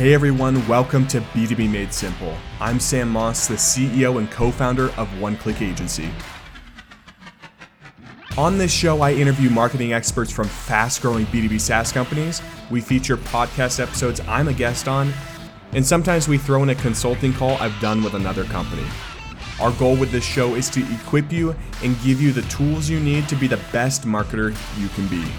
Hey everyone, welcome to B2B Made Simple. I'm Sam Moss, the CEO and co founder of One Click Agency. On this show, I interview marketing experts from fast growing B2B SaaS companies. We feature podcast episodes I'm a guest on, and sometimes we throw in a consulting call I've done with another company. Our goal with this show is to equip you and give you the tools you need to be the best marketer you can be.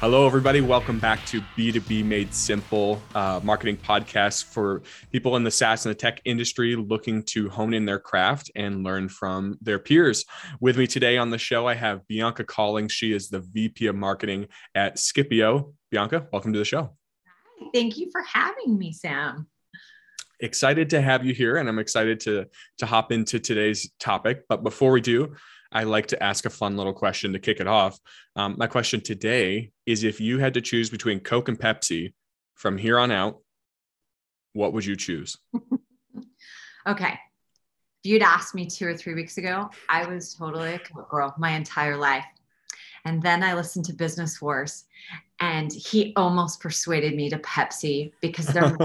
Hello, everybody. Welcome back to B2B Made Simple, uh, marketing podcast for people in the SaaS and the tech industry looking to hone in their craft and learn from their peers. With me today on the show, I have Bianca Collings. She is the VP of Marketing at Skipio. Bianca, welcome to the show. Thank you for having me, Sam. Excited to have you here, and I'm excited to to hop into today's topic. But before we do, I like to ask a fun little question to kick it off. Um, my question today is if you had to choose between Coke and Pepsi from here on out, what would you choose? okay. If you'd asked me two or three weeks ago, I was totally a Coke girl my entire life. And then I listened to Business Wars, and he almost persuaded me to Pepsi because they're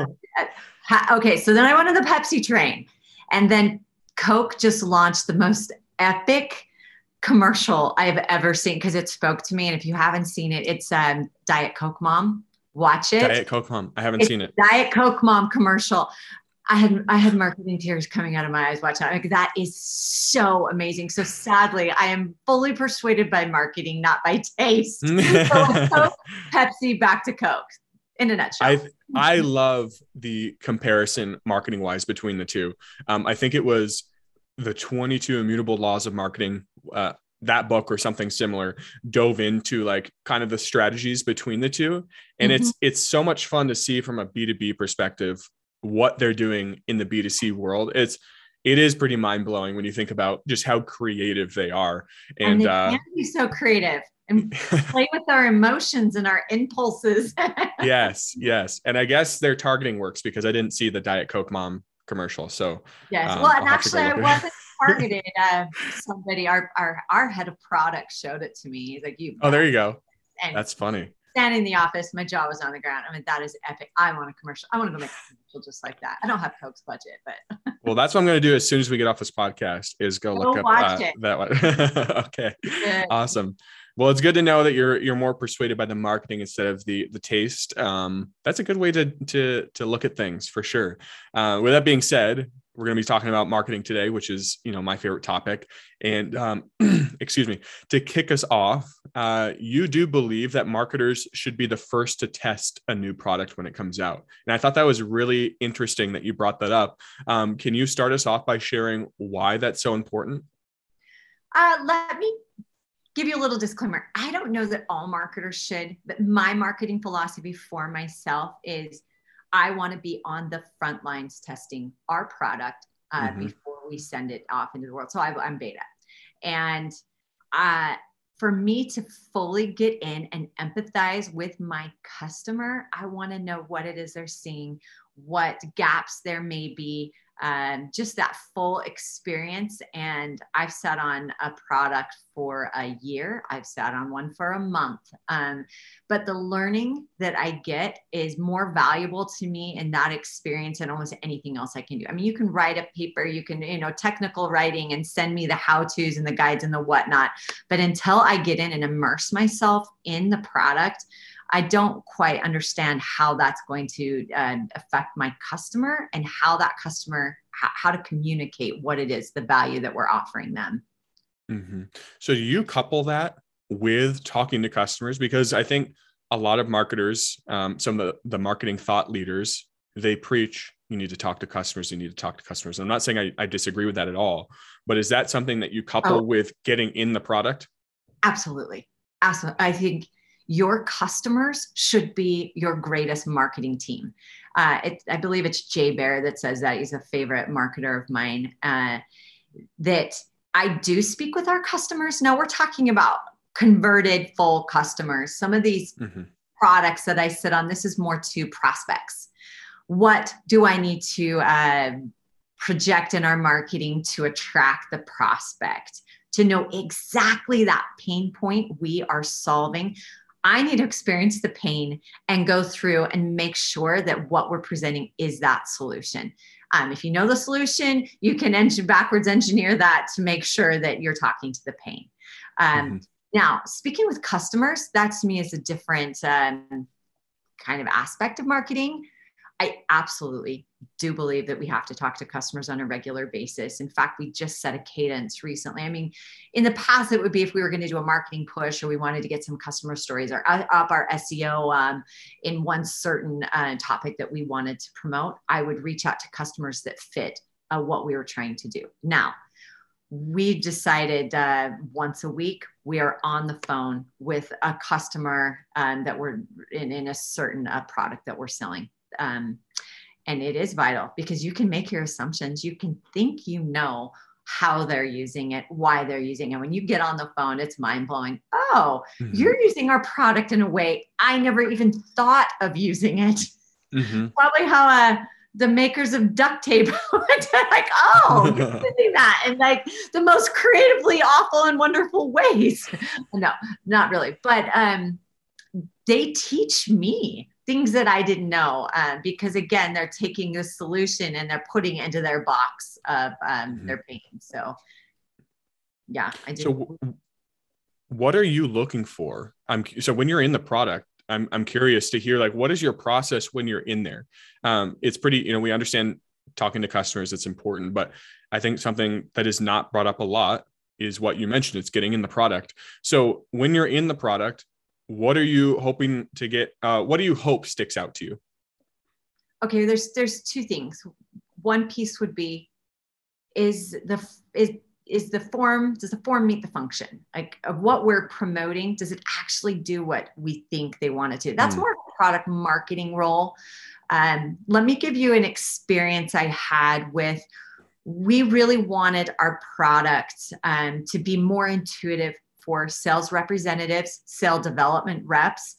okay. So then I went on the Pepsi train, and then Coke just launched the most epic commercial I've ever seen because it spoke to me. And if you haven't seen it, it's um, Diet Coke Mom. Watch it. Diet Coke Mom. I haven't it's seen it. Diet Coke Mom commercial. I had I had marketing tears coming out of my eyes watching that. Like, that is so amazing. So sadly, I am fully persuaded by marketing, not by taste. so Coke, Pepsi, back to Coke. In a nutshell. I I love the comparison marketing wise between the two. Um, I think it was the 22 immutable laws of marketing uh, that book or something similar dove into like kind of the strategies between the two and mm-hmm. it's it's so much fun to see from a b2b perspective what they're doing in the b2c world it's it is pretty mind-blowing when you think about just how creative they are and, and they uh, so creative and play with our emotions and our impulses yes yes and i guess their targeting works because i didn't see the diet coke mom commercial so yes um, well and actually i wasn't targeted uh, somebody. Our our our head of product showed it to me. He's like, "You." Oh, there you go. And That's funny. Standing in the office, my jaw was on the ground. I mean, that is epic. I want a commercial. I want to go make a commercial just like that. I don't have Coke's budget, but. well, that's what I'm going to do as soon as we get off this podcast. Is go, go look up uh, that one. okay. Good. Awesome. Well, it's good to know that you're you're more persuaded by the marketing instead of the the taste. Um, that's a good way to to to look at things for sure. Uh, with that being said, we're going to be talking about marketing today, which is you know my favorite topic. And um, excuse me, to kick us off, uh, you do believe that marketers should be the first to test a new product when it comes out, and I thought that was really interesting that you brought that up. Um, can you start us off by sharing why that's so important? Uh, let me give you a little disclaimer. I don't know that all marketers should, but my marketing philosophy for myself is I want to be on the front lines testing our product uh, mm-hmm. before we send it off into the world. So I, am beta. And uh, for me to fully get in and empathize with my customer, I want to know what it is they're seeing, what gaps there may be, um, just that full experience. And I've sat on a product for a year, I've sat on one for a month. Um, but the learning that I get is more valuable to me in that experience than almost anything else I can do. I mean, you can write a paper, you can, you know, technical writing and send me the how to's and the guides and the whatnot. But until I get in and immerse myself in the product, I don't quite understand how that's going to uh, affect my customer and how that customer, how, how to communicate what it is, the value that we're offering them. Mm-hmm. So, do you couple that with talking to customers? Because I think a lot of marketers, um, some of the, the marketing thought leaders, they preach you need to talk to customers you need to talk to customers i'm not saying i, I disagree with that at all but is that something that you couple oh, with getting in the product absolutely absolutely i think your customers should be your greatest marketing team. Uh, it, I believe it's Jay Baer that says that he's a favorite marketer of mine. Uh, that I do speak with our customers. Now we're talking about converted full customers. Some of these mm-hmm. products that I sit on, this is more to prospects. What do I need to uh, project in our marketing to attract the prospect? To know exactly that pain point we are solving I need to experience the pain and go through and make sure that what we're presenting is that solution. Um, if you know the solution, you can engine backwards engineer that to make sure that you're talking to the pain. Um, mm-hmm. Now, speaking with customers, that to me is a different um, kind of aspect of marketing. I absolutely do believe that we have to talk to customers on a regular basis. In fact, we just set a cadence recently. I mean, in the past, it would be if we were going to do a marketing push or we wanted to get some customer stories or up our SEO um, in one certain uh, topic that we wanted to promote, I would reach out to customers that fit uh, what we were trying to do. Now, we decided uh, once a week we are on the phone with a customer um, that we're in, in a certain uh, product that we're selling um, and it is vital because you can make your assumptions. You can think you know how they're using it, why they're using it. When you get on the phone, it's mind blowing. Oh, mm-hmm. you're using our product in a way I never even thought of using it. Mm-hmm. Probably how uh, the makers of duct tape like, oh, you're using that in like the most creatively awful and wonderful ways. no, not really. But um, they teach me things that I didn't know uh, because again, they're taking a solution and they're putting it into their box of um, mm-hmm. their pain. So yeah, I did. So what are you looking for? I'm so when you're in the product, I'm, I'm curious to hear like, what is your process when you're in there? Um, it's pretty, you know, we understand talking to customers, it's important, but I think something that is not brought up a lot is what you mentioned. It's getting in the product. So when you're in the product, what are you hoping to get uh, what do you hope sticks out to you? Okay there's there's two things. One piece would be is the is is the form does the form meet the function? Like of what we're promoting does it actually do what we think they want it to? That's mm. more of a product marketing role. Um, let me give you an experience i had with we really wanted our product um, to be more intuitive for sales representatives, sale development reps,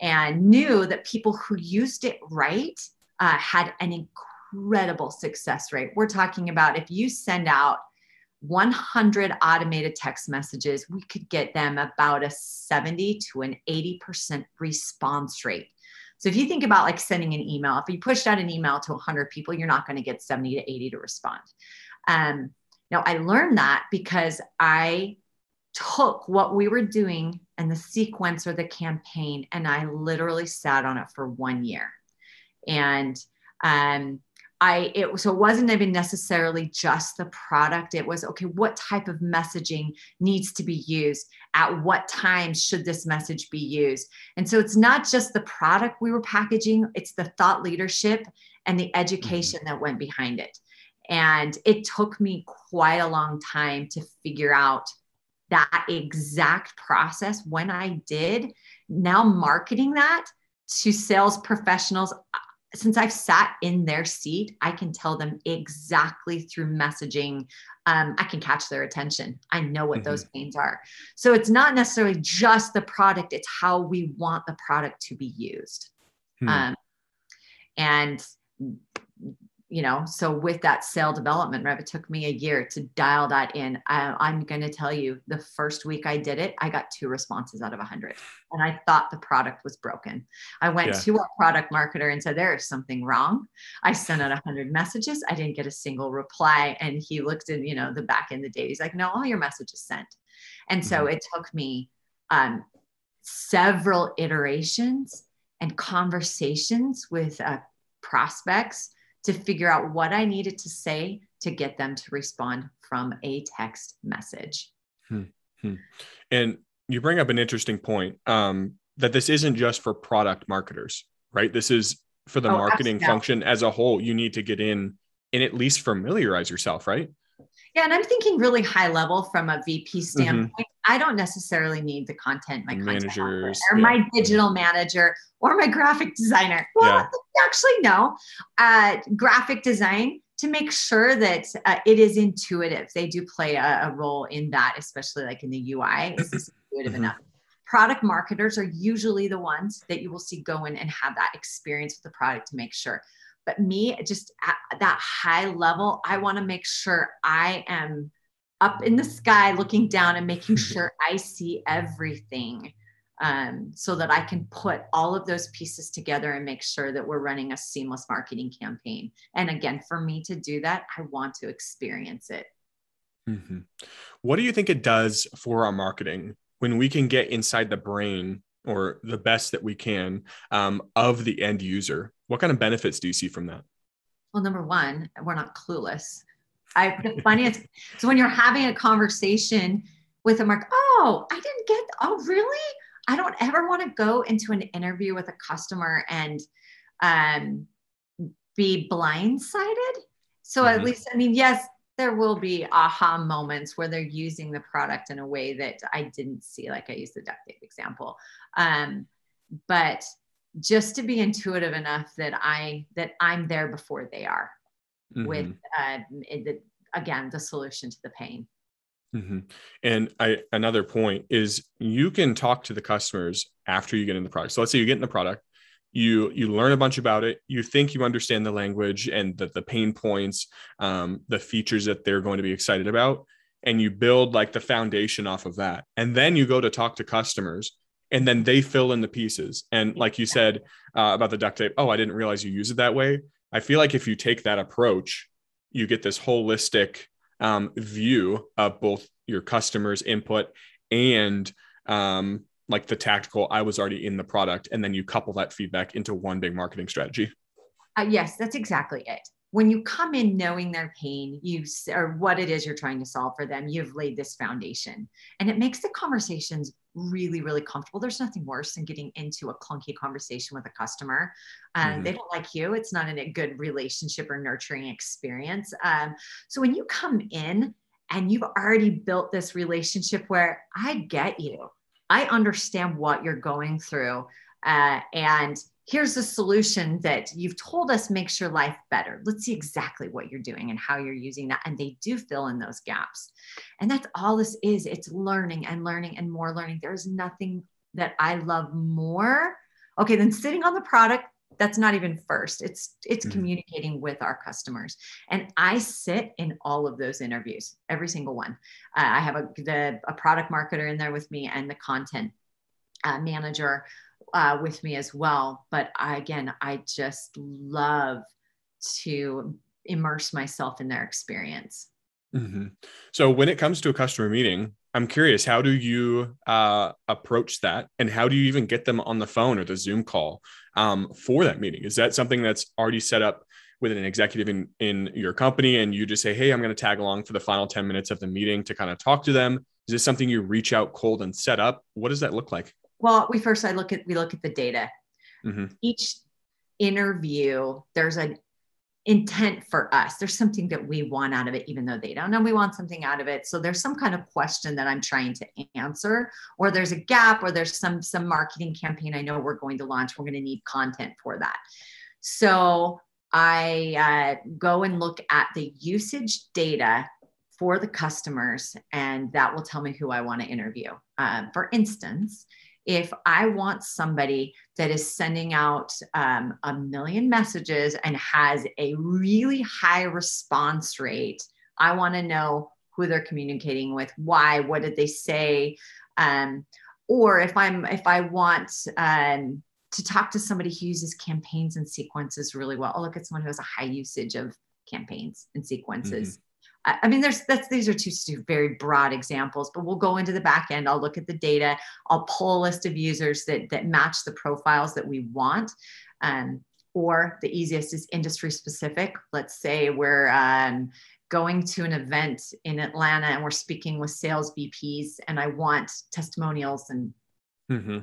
and knew that people who used it right uh, had an incredible success rate. We're talking about if you send out 100 automated text messages, we could get them about a 70 to an 80% response rate. So if you think about like sending an email, if you pushed out an email to 100 people, you're not going to get 70 to 80 to respond. Um, now I learned that because I took what we were doing and the sequence or the campaign and I literally sat on it for one year. And um, I it so it wasn't even necessarily just the product. It was okay, what type of messaging needs to be used? At what time should this message be used? And so it's not just the product we were packaging, it's the thought leadership and the education mm-hmm. that went behind it. And it took me quite a long time to figure out that exact process when I did, now marketing that to sales professionals. Since I've sat in their seat, I can tell them exactly through messaging. Um, I can catch their attention. I know what mm-hmm. those pains are. So it's not necessarily just the product, it's how we want the product to be used. Hmm. Um, and you know so with that sale development rep it took me a year to dial that in. I, am going to tell you the first week i did it i got two responses out of 100 and i thought the product was broken. I went yeah. to a product marketer and said there is something wrong. I sent out 100 messages. I didn't get a single reply and he looked in you know the back in the day he's like no all your messages sent. And so mm-hmm. it took me um, several iterations and conversations with uh, prospects to figure out what I needed to say to get them to respond from a text message. Hmm. Hmm. And you bring up an interesting point um, that this isn't just for product marketers, right? This is for the oh, marketing absolutely. function as a whole. You need to get in and at least familiarize yourself, right? Yeah, and I'm thinking really high level from a VP mm-hmm. standpoint. Mm-hmm. I don't necessarily need the content, my managers, content or yeah. my digital manager or my graphic designer. Well, yeah. actually, no. Uh, graphic design to make sure that uh, it is intuitive. They do play a, a, role in that, especially like in the UI. Is this intuitive mm-hmm. enough? Product marketers are usually the ones that you will see go in and have that experience with the product to make sure. But me, just at that high level, I want to make sure I am up in the sky looking down and making sure I see everything um, so that I can put all of those pieces together and make sure that we're running a seamless marketing campaign. And again, for me to do that, I want to experience it. Mm-hmm. What do you think it does for our marketing when we can get inside the brain or the best that we can um, of the end user? What kind of benefits do you see from that? Well, number one, we're not clueless. I the funniest. so when you're having a conversation with a mark, oh, I didn't get. Oh, really? I don't ever want to go into an interview with a customer and um, be blindsided. So mm-hmm. at least, I mean, yes, there will be aha moments where they're using the product in a way that I didn't see, like I used the duct tape example. Um, but just to be intuitive enough that I that I'm there before they are, mm-hmm. with uh, the, again the solution to the pain. Mm-hmm. And I another point is you can talk to the customers after you get in the product. So let's say you get in the product, you you learn a bunch about it, you think you understand the language and the, the pain points, um, the features that they're going to be excited about, and you build like the foundation off of that. And then you go to talk to customers and then they fill in the pieces. And like you said uh, about the duct tape, oh, I didn't realize you use it that way. I feel like if you take that approach, you get this holistic um, view of both your customers' input and um, like the tactical. I was already in the product, and then you couple that feedback into one big marketing strategy. Uh, yes, that's exactly it when you come in knowing their pain you or what it is you're trying to solve for them you've laid this foundation and it makes the conversations really really comfortable there's nothing worse than getting into a clunky conversation with a customer um, mm-hmm. they don't like you it's not a good relationship or nurturing experience um, so when you come in and you've already built this relationship where i get you i understand what you're going through uh, and here's the solution that you've told us makes your life better. Let's see exactly what you're doing and how you're using that. And they do fill in those gaps. And that's all this is it's learning and learning and more learning. There's nothing that I love more, okay, than sitting on the product. That's not even first. It's it's mm-hmm. communicating with our customers, and I sit in all of those interviews, every single one. Uh, I have a the, a product marketer in there with me, and the content uh, manager uh, with me as well. But I, again, I just love to immerse myself in their experience. Mm-hmm. So when it comes to a customer meeting, I'm curious, how do you uh, approach that, and how do you even get them on the phone or the Zoom call um, for that meeting? Is that something that's already set up with an executive in in your company, and you just say, "Hey, I'm going to tag along for the final 10 minutes of the meeting to kind of talk to them"? Is this something you reach out cold and set up? What does that look like? well we first i look at we look at the data mm-hmm. each interview there's an intent for us. There's something that we want out of it even though they don't know we want something out of it. So there's some kind of question that i'm trying to answer or there's a gap or there's some some marketing campaign i know we're going to launch. We're going to need content for that. So i uh, go and look at the usage data for the customers and that will tell me who i want to interview. Uh, for instance if I want somebody that is sending out um, a million messages and has a really high response rate, I want to know who they're communicating with, why, what did they say, um, or if I'm if I want um, to talk to somebody who uses campaigns and sequences really well, I'll look at someone who has a high usage of campaigns and sequences. Mm-hmm. I mean, there's that's these are two, very broad examples, but we'll go into the back end. I'll look at the data. I'll pull a list of users that that match the profiles that we want. Um, or the easiest is industry specific. Let's say we're um, going to an event in Atlanta and we're speaking with sales VPs, and I want testimonials and mm-hmm.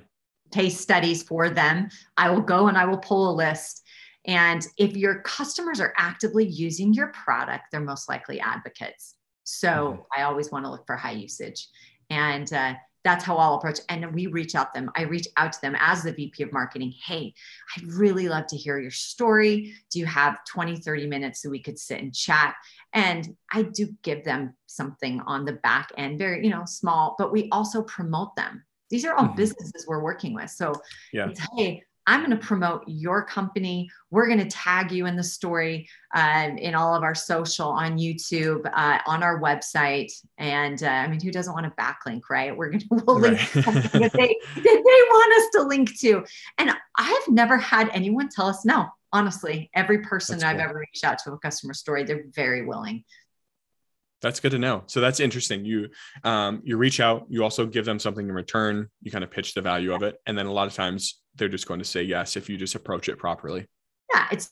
case studies for them. I will go and I will pull a list and if your customers are actively using your product, they're most likely advocates. So mm-hmm. I always want to look for high usage. And uh, that's how I'll approach. And we reach out them. I reach out to them as the VP of marketing. Hey, I'd really love to hear your story. Do you have 20, 30 minutes so we could sit and chat? And I do give them something on the back end, very, you know, small, but we also promote them. These are all mm-hmm. businesses we're working with. So yeah. hey, I'm going to promote your company. We're going to tag you in the story um, in all of our social on YouTube, uh, on our website. And uh, I mean, who doesn't want a backlink, right? We're going to we'll link that, they, that they want us to link to. And I've never had anyone tell us no. Honestly, every person I've ever reached out to a customer story, they're very willing that's good to know. So that's interesting. You um, you reach out, you also give them something in return. You kind of pitch the value of it, and then a lot of times they're just going to say yes if you just approach it properly. Yeah, it's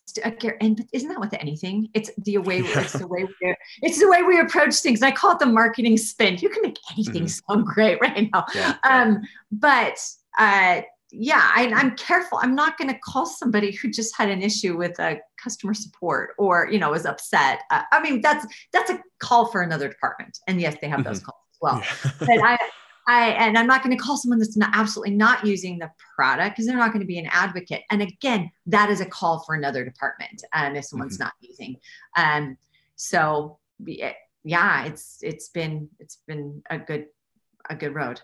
and isn't that with anything? It's the way yeah. it's the way we it's the way we approach things. I call it the marketing spin. You can make anything mm-hmm. sound great right now. Yeah. Um, but uh, yeah, I, am careful. I'm not going to call somebody who just had an issue with a customer support or you know was upset. Uh, I mean, that's that's a call for another department, and yes, they have mm-hmm. those calls as well. Yeah. but I, I and I'm not going to call someone that's not absolutely not using the product because they're not going to be an advocate. And again, that is a call for another department um, if someone's mm-hmm. not using. Um, so yeah, it's it's been it's been a good a good road.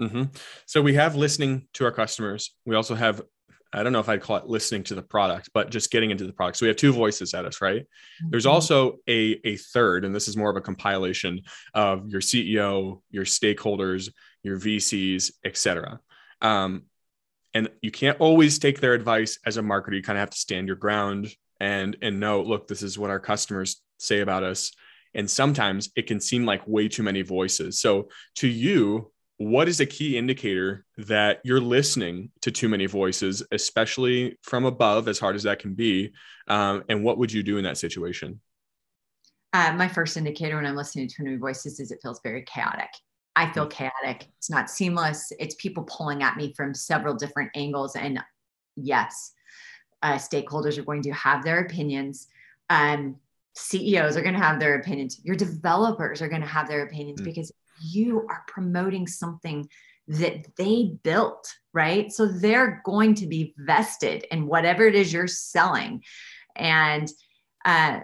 Mm-hmm. So we have listening to our customers. We also have, I don't know if I'd call it listening to the product, but just getting into the product. So we have two voices at us, right? Mm-hmm. There's also a, a third, and this is more of a compilation of your CEO, your stakeholders, your VCs, etc. Um, and you can't always take their advice as a marketer. You kind of have to stand your ground and and know, look, this is what our customers say about us. And sometimes it can seem like way too many voices. So to you, what is a key indicator that you're listening to too many voices, especially from above, as hard as that can be? Um, and what would you do in that situation? Uh, my first indicator when I'm listening to too many voices is it feels very chaotic. I feel mm. chaotic. It's not seamless. It's people pulling at me from several different angles. And yes, uh, stakeholders are going to have their opinions. Um, CEOs are going to have their opinions. Your developers are going to have their opinions mm. because you are promoting something that they built, right? So they're going to be vested in whatever it is you're selling. And uh,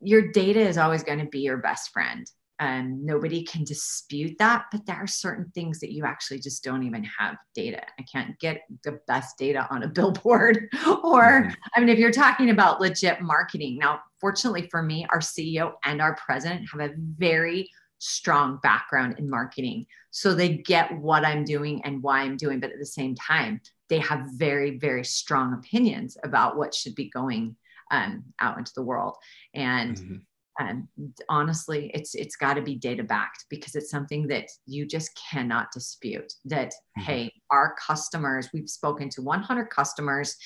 your data is always going to be your best friend. Um, nobody can dispute that, but there are certain things that you actually just don't even have data. I can't get the best data on a billboard. or, mm-hmm. I mean, if you're talking about legit marketing, now, fortunately for me, our CEO and our president have a very strong background in marketing. So they get what I'm doing and why I'm doing. But at the same time, they have very, very strong opinions about what should be going um, out into the world. And mm-hmm. Um, honestly, it's it's got to be data backed because it's something that you just cannot dispute. That mm-hmm. hey, our customers, we've spoken to 100 customers,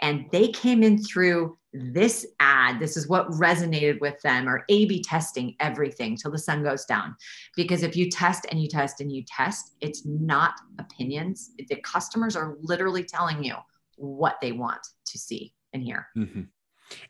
and they came in through this ad. This is what resonated with them, or A B testing everything till the sun goes down. Because if you test and you test and you test, it's not opinions. The customers are literally telling you what they want to see and hear. Mm-hmm.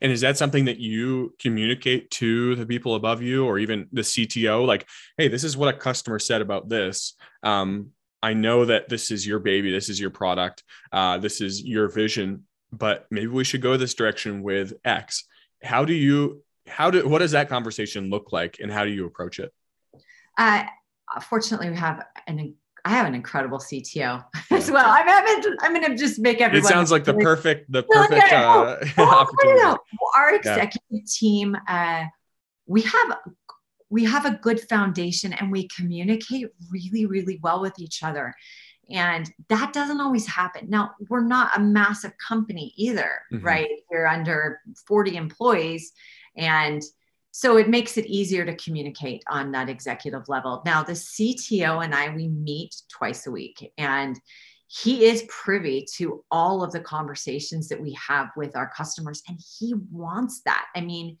And is that something that you communicate to the people above you or even the CTO? Like, hey, this is what a customer said about this. Um, I know that this is your baby, this is your product, uh, this is your vision but maybe we should go this direction with X. How do you, how do, what does that conversation look like and how do you approach it? Uh, fortunately, we have an I have an incredible CTO as well. I'm having, I'm going to just make everyone. It sounds like the perfect, the perfect uh, oh, opportunity. Our executive yeah. team, uh, we have, we have a good foundation and we communicate really, really well with each other. And that doesn't always happen. Now, we're not a massive company either, mm-hmm. right? We're under 40 employees. And so it makes it easier to communicate on that executive level. Now, the CTO and I, we meet twice a week. And he is privy to all of the conversations that we have with our customers and he wants that i mean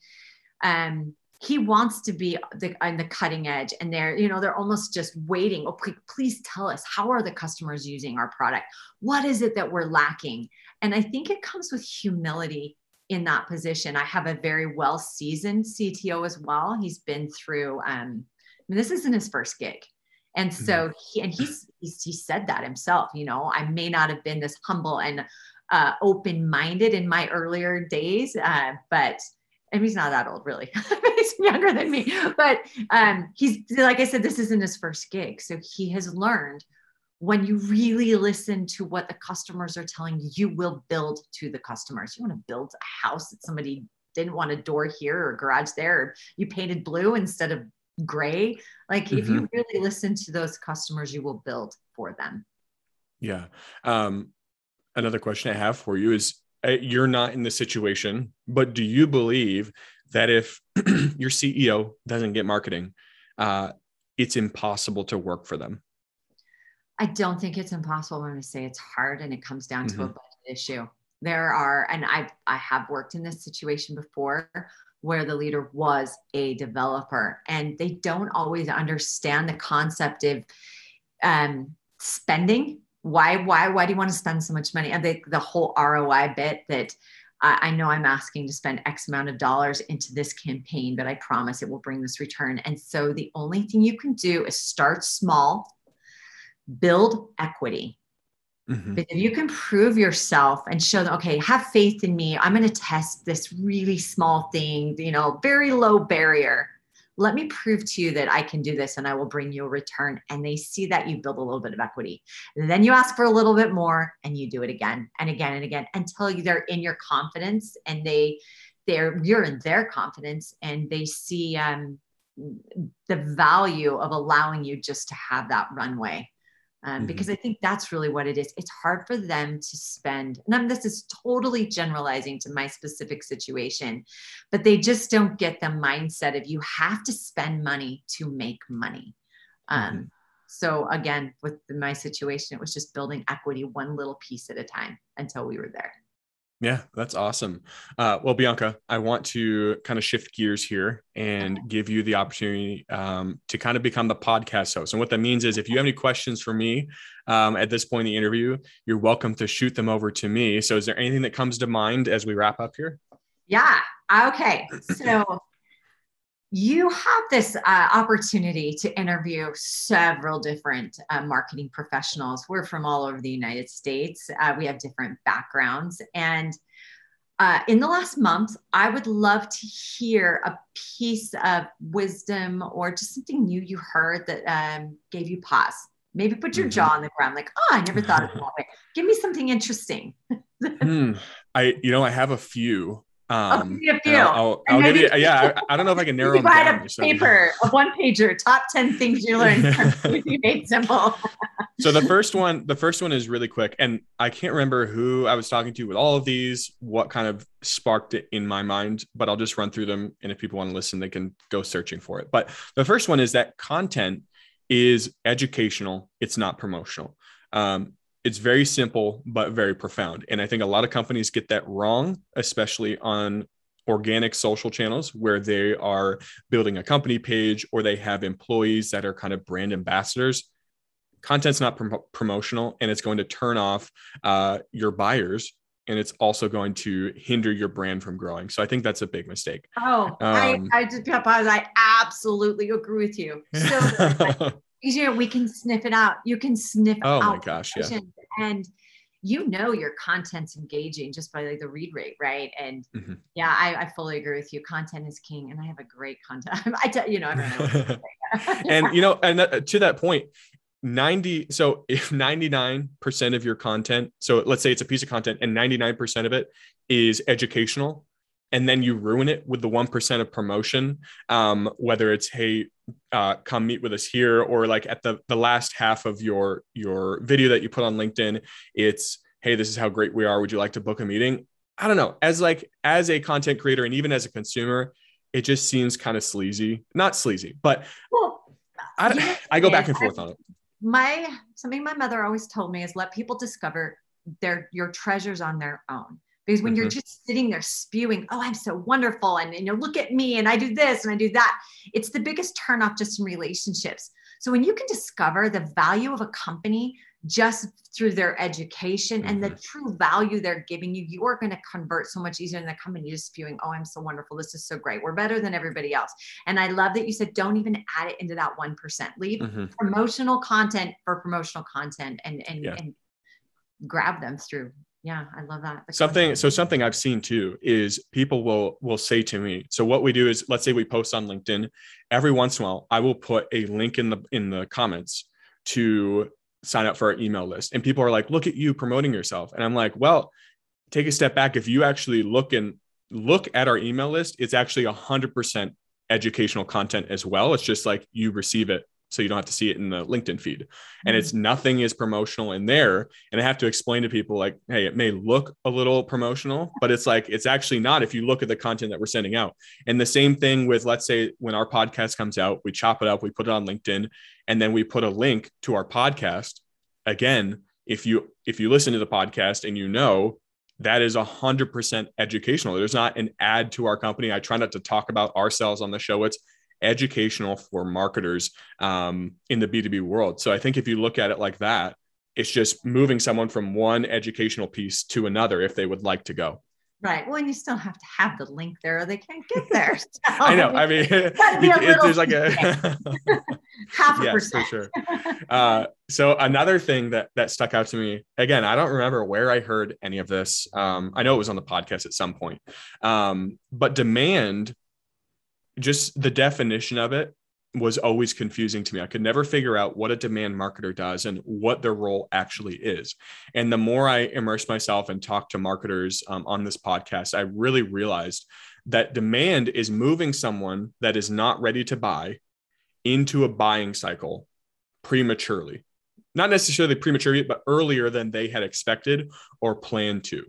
um, he wants to be the, on the cutting edge and they're you know they're almost just waiting. Oh please, please tell us how are the customers using our product? What is it that we're lacking? And i think it comes with humility in that position. I have a very well seasoned cto as well. He's been through um I mean, this isn't his first gig. And mm-hmm. so he and he's, he's he said that himself you know i may not have been this humble and uh, open minded in my earlier days uh, but and he's not that old really he's younger than me but um, he's like i said this isn't his first gig so he has learned when you really listen to what the customers are telling you, you will build to the customers. You want to build a house that somebody didn't want a door here or a garage there, or you painted blue instead of gray. Like mm-hmm. if you mm-hmm. really listen to those customers, you will build for them. Yeah. Um, another question I have for you is uh, you're not in the situation, but do you believe that if your CEO doesn't get marketing, uh, it's impossible to work for them? I don't think it's impossible. I'm going to say it's hard and it comes down mm-hmm. to a mm-hmm. budget issue. There are, and I I have worked in this situation before where the leader was a developer and they don't always understand the concept of um, spending. Why, why, why do you want to spend so much money? And the, the whole ROI bit that I know I'm asking to spend X amount of dollars into this campaign, but I promise it will bring this return. And so the only thing you can do is start small, build equity. Mm-hmm. But if you can prove yourself and show them, okay, have faith in me, I'm going to test this really small thing, you know, very low barrier. Let me prove to you that I can do this and I will bring you a return. And they see that you build a little bit of equity. And then you ask for a little bit more and you do it again and again and again until they're in your confidence and they, they're, you're in their confidence and they see um, the value of allowing you just to have that runway um, mm-hmm. because I think that's really what it is. It's hard for them to spend, and I'm, this is totally generalizing to my specific situation, but they just don't get the mindset of you have to spend money to make money. Um, mm-hmm. So again, with my situation, it was just building equity one little piece at a time until we were there. Yeah, that's awesome. Uh, well, Bianca, I want to kind of shift gears here and give you the opportunity um, to kind of become the podcast host. And what that means is if you have any questions for me um, at this point in the interview, you're welcome to shoot them over to me. So, is there anything that comes to mind as we wrap up here? Yeah. Okay. So, you have this uh, opportunity to interview several different uh, marketing professionals. We're from all over the United States. Uh, we have different backgrounds. And uh, in the last month, I would love to hear a piece of wisdom or just something new you heard that um, gave you pause. Maybe put your mm-hmm. jaw on the ground, like, oh, I never thought of it that way. Give me something interesting. hmm. I, you know, I have a few. Um, I'll, I'll, I'll, I'll give you, yeah, I, I, don't know if I can narrow them down. a paper, a one pager, top 10 things you learned from you made simple. so the first one, the first one is really quick. And I can't remember who I was talking to with all of these, what kind of sparked it in my mind, but I'll just run through them. And if people want to listen, they can go searching for it. But the first one is that content is educational. It's not promotional. Um, it's very simple but very profound. And i think a lot of companies get that wrong especially on organic social channels where they are building a company page or they have employees that are kind of brand ambassadors. Content's not prom- promotional and it's going to turn off uh, your buyers and it's also going to hinder your brand from growing. So i think that's a big mistake. Oh um, I, I just pause. I absolutely agree with you. So you know, we can sniff it out. You can sniff oh out. my gosh, yeah. And you know your content's engaging just by like the read rate, right? And mm-hmm. yeah, I, I, fully agree with you. Content is king, and I have a great content. I tell you know, know. and you know, and that, to that point, 90 so if 99% of your content so let's say it's a piece of content and 99% of it is educational and then you ruin it with the 1% of promotion um, whether it's hey uh, come meet with us here or like at the the last half of your your video that you put on linkedin it's hey this is how great we are. Would you like to book a meeting? I don't know. As like as a content creator and even as a consumer it just seems kind of sleazy. Not sleazy but well, I, I go back and forth on it. My something my mother always told me is let people discover their your treasures on their own because when mm-hmm. you're just sitting there spewing oh i'm so wonderful and, and you know look at me and i do this and i do that it's the biggest turnoff just in relationships so when you can discover the value of a company just through their education mm-hmm. and the mm-hmm. true value they're giving you, you are going to convert so much easier in the company just spewing, oh, I'm so wonderful. This is so great. We're better than everybody else. And I love that you said, don't even add it into that 1%. Leave mm-hmm. promotional content for promotional content and, and, yeah. and grab them through yeah i love that the something content. so something i've seen too is people will will say to me so what we do is let's say we post on linkedin every once in a while i will put a link in the in the comments to sign up for our email list. And people are like, look at you promoting yourself. And I'm like, well, take a step back. If you actually look and look at our email list, it's actually 100% educational content as well. It's just like you receive it so you don't have to see it in the LinkedIn feed. And it's mm. nothing is promotional in there. And I have to explain to people like, hey, it may look a little promotional, but it's like it's actually not if you look at the content that we're sending out. And the same thing with let's say when our podcast comes out, we chop it up, we put it on LinkedIn, and then we put a link to our podcast. Again, if you if you listen to the podcast and you know that is 100% educational. There's not an ad to our company. I try not to talk about ourselves on the show. It's educational for marketers um, in the B2B world. So I think if you look at it like that, it's just moving someone from one educational piece to another if they would like to go. Right. Well, and you still have to have the link there or they can't get there. So I know. I mean, it, there's like a half a yes, percent. for sure. Uh, so another thing that that stuck out to me again, I don't remember where I heard any of this. Um, I know it was on the podcast at some point, um, but demand, just the definition of it was always confusing to me. I could never figure out what a demand marketer does and what their role actually is. And the more I immerse myself and talk to marketers um, on this podcast, I really realized that demand is moving someone that is not ready to buy into a buying cycle prematurely. Not necessarily prematurely, but earlier than they had expected or planned to.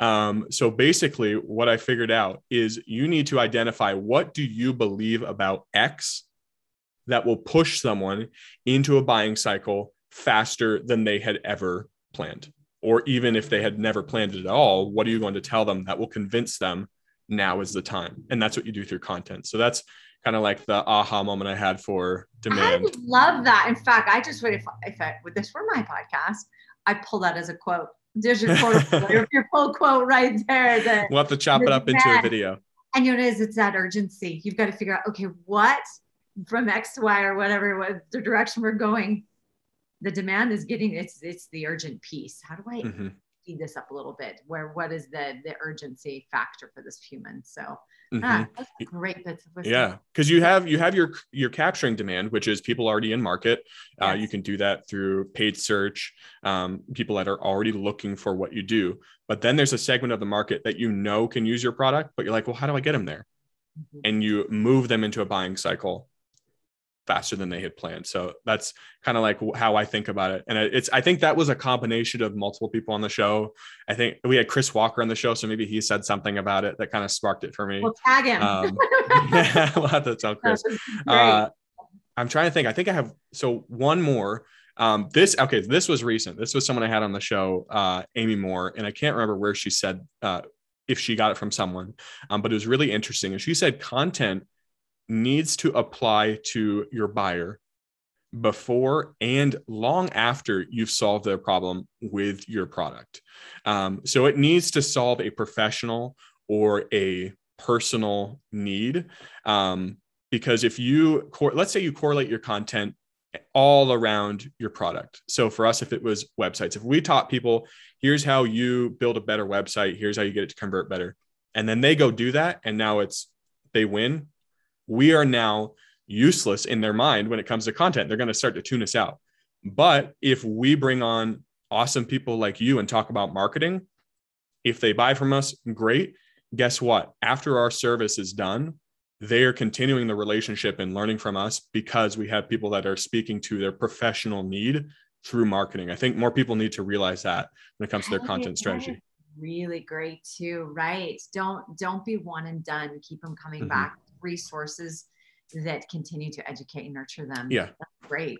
Um, so basically, what I figured out is you need to identify what do you believe about X that will push someone into a buying cycle faster than they had ever planned. Or even if they had never planned it at all, what are you going to tell them that will convince them now is the time? And that's what you do through content. So that's kind of like the aha moment I had for demand. I love that. In fact, I just would if, if I with this were my podcast, I pull that as a quote. There's your quote, your, your full quote right there. That we'll have to chop it up demand. into a video. And you know, it is it's that urgency. You've got to figure out, okay, what from X to Y or whatever what the direction we're going, the demand is getting it's it's the urgent piece. How do I mm-hmm. speed this up a little bit? Where what is the the urgency factor for this human? So mm-hmm. ah, that's great bits of wisdom. Yeah, because you have you have your you're capturing demand, which is people already in market. Uh, yes. Uh, you can do that through paid search, um, people that are already looking for what you do. But then there's a segment of the market that you know can use your product, but you're like, well, how do I get them there? Mm-hmm. And you move them into a buying cycle faster than they had planned. So that's kind of like how I think about it. And it's, I think that was a combination of multiple people on the show. I think we had Chris Walker on the show, so maybe he said something about it that kind of sparked it for me. We'll tag him. Um, yeah, we'll have to tell Chris. Uh, I'm trying to think. I think I have so one more. Um, this okay. This was recent. This was someone I had on the show, uh, Amy Moore, and I can't remember where she said uh, if she got it from someone, um, but it was really interesting. And she said content needs to apply to your buyer before and long after you've solved their problem with your product. Um, so it needs to solve a professional or a personal need. Um, because if you, let's say you correlate your content all around your product. So for us, if it was websites, if we taught people, here's how you build a better website, here's how you get it to convert better. And then they go do that. And now it's, they win we are now useless in their mind when it comes to content. They're going to start to tune us out. But if we bring on awesome people like you and talk about marketing, if they buy from us, great. Guess what? After our service is done, they are continuing the relationship and learning from us because we have people that are speaking to their professional need through marketing. I think more people need to realize that when it comes to their content strategy. Really great too, right? Don't don't be one and done. Keep them coming mm-hmm. back resources that continue to educate and nurture them. Yeah. That's great.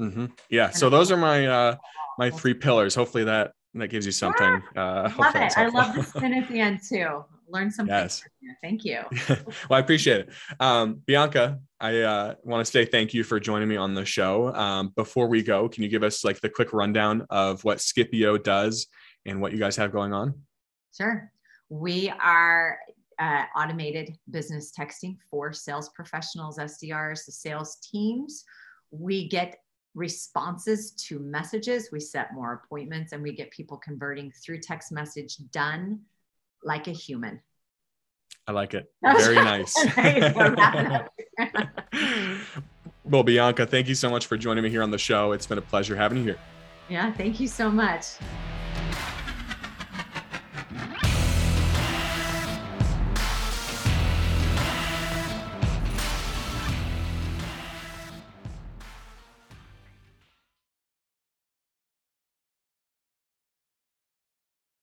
Mm-hmm. Yeah. So those are my uh my three pillars. Hopefully that that gives you something. Uh, love it. I love the spin at the end too. Learn something. Yes. Thank you. well, I appreciate it. Um, Bianca, I uh, want to say thank you for joining me on the show. Um, before we go, can you give us like the quick rundown of what Skipio does and what you guys have going on? Sure. We are uh, automated business texting for sales professionals, SDRs, the sales teams. We get responses to messages. We set more appointments and we get people converting through text message done like a human. I like it. Very nice. well, Bianca, thank you so much for joining me here on the show. It's been a pleasure having you here. Yeah, thank you so much.